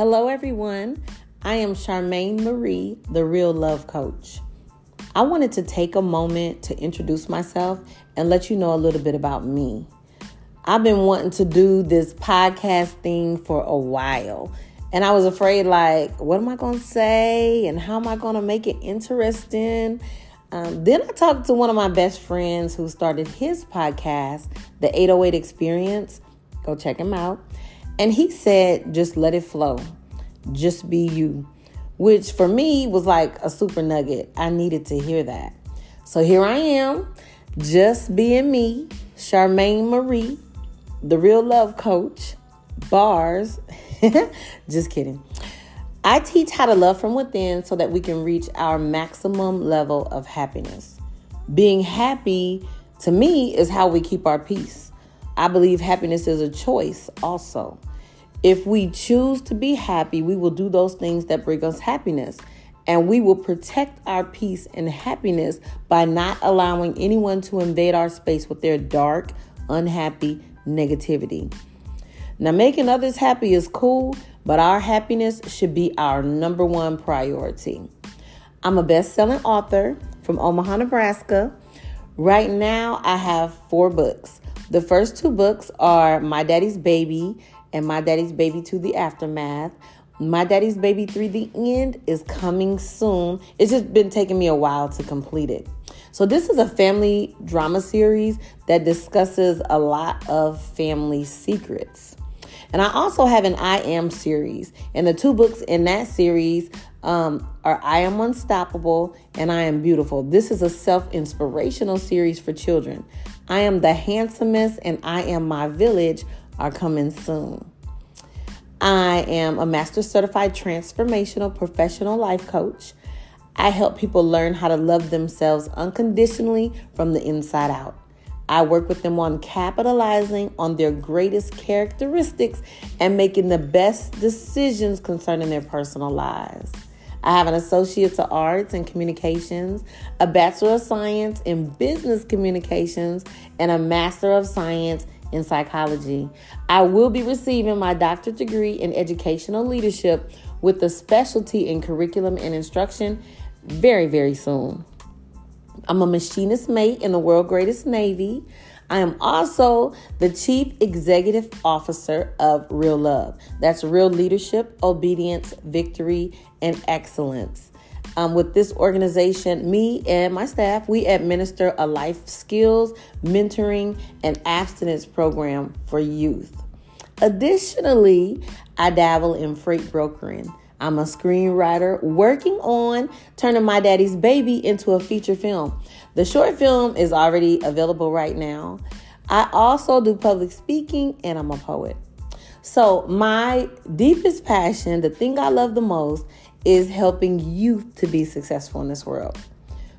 Hello, everyone. I am Charmaine Marie, the Real Love Coach. I wanted to take a moment to introduce myself and let you know a little bit about me. I've been wanting to do this podcast thing for a while, and I was afraid, like, what am I going to say and how am I going to make it interesting? Um, then I talked to one of my best friends who started his podcast, The 808 Experience. Go check him out. And he said, just let it flow, just be you, which for me was like a super nugget. I needed to hear that. So here I am, just being me, Charmaine Marie, the real love coach, bars. just kidding. I teach how to love from within so that we can reach our maximum level of happiness. Being happy to me is how we keep our peace. I believe happiness is a choice also. If we choose to be happy, we will do those things that bring us happiness. And we will protect our peace and happiness by not allowing anyone to invade our space with their dark, unhappy negativity. Now, making others happy is cool, but our happiness should be our number one priority. I'm a best selling author from Omaha, Nebraska. Right now, I have four books. The first two books are My Daddy's Baby and My Daddy's Baby to the Aftermath. My Daddy's Baby 3 The End is coming soon. It's just been taking me a while to complete it. So, this is a family drama series that discusses a lot of family secrets. And I also have an I Am series. And the two books in that series um, are I Am Unstoppable and I Am Beautiful. This is a self inspirational series for children. I Am the Handsomest and I Am My Village are coming soon. I am a master certified transformational professional life coach. I help people learn how to love themselves unconditionally from the inside out. I work with them on capitalizing on their greatest characteristics and making the best decisions concerning their personal lives. I have an Associate of Arts in Communications, a Bachelor of Science in Business Communications, and a Master of Science in Psychology. I will be receiving my doctorate degree in Educational Leadership with a specialty in Curriculum and Instruction very, very soon. I'm a machinist mate in the World Greatest Navy. I am also the Chief Executive Officer of Real Love. That's Real Leadership, Obedience, Victory, and Excellence. Um, with this organization, me and my staff, we administer a life skills, mentoring, and abstinence program for youth. Additionally, I dabble in freight brokering. I'm a screenwriter working on turning my daddy's baby into a feature film. The short film is already available right now. I also do public speaking and I'm a poet. So, my deepest passion, the thing I love the most, is helping youth to be successful in this world.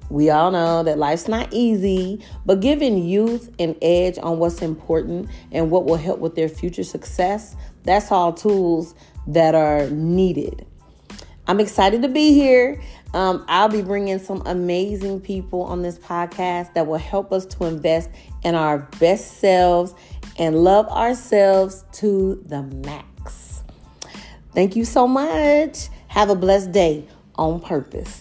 We all know that life's not easy, but giving youth an edge on what's important and what will help with their future success, that's all tools that are needed. I'm excited to be here. Um, I'll be bringing some amazing people on this podcast that will help us to invest in our best selves and love ourselves to the max. Thank you so much. Have a blessed day on purpose.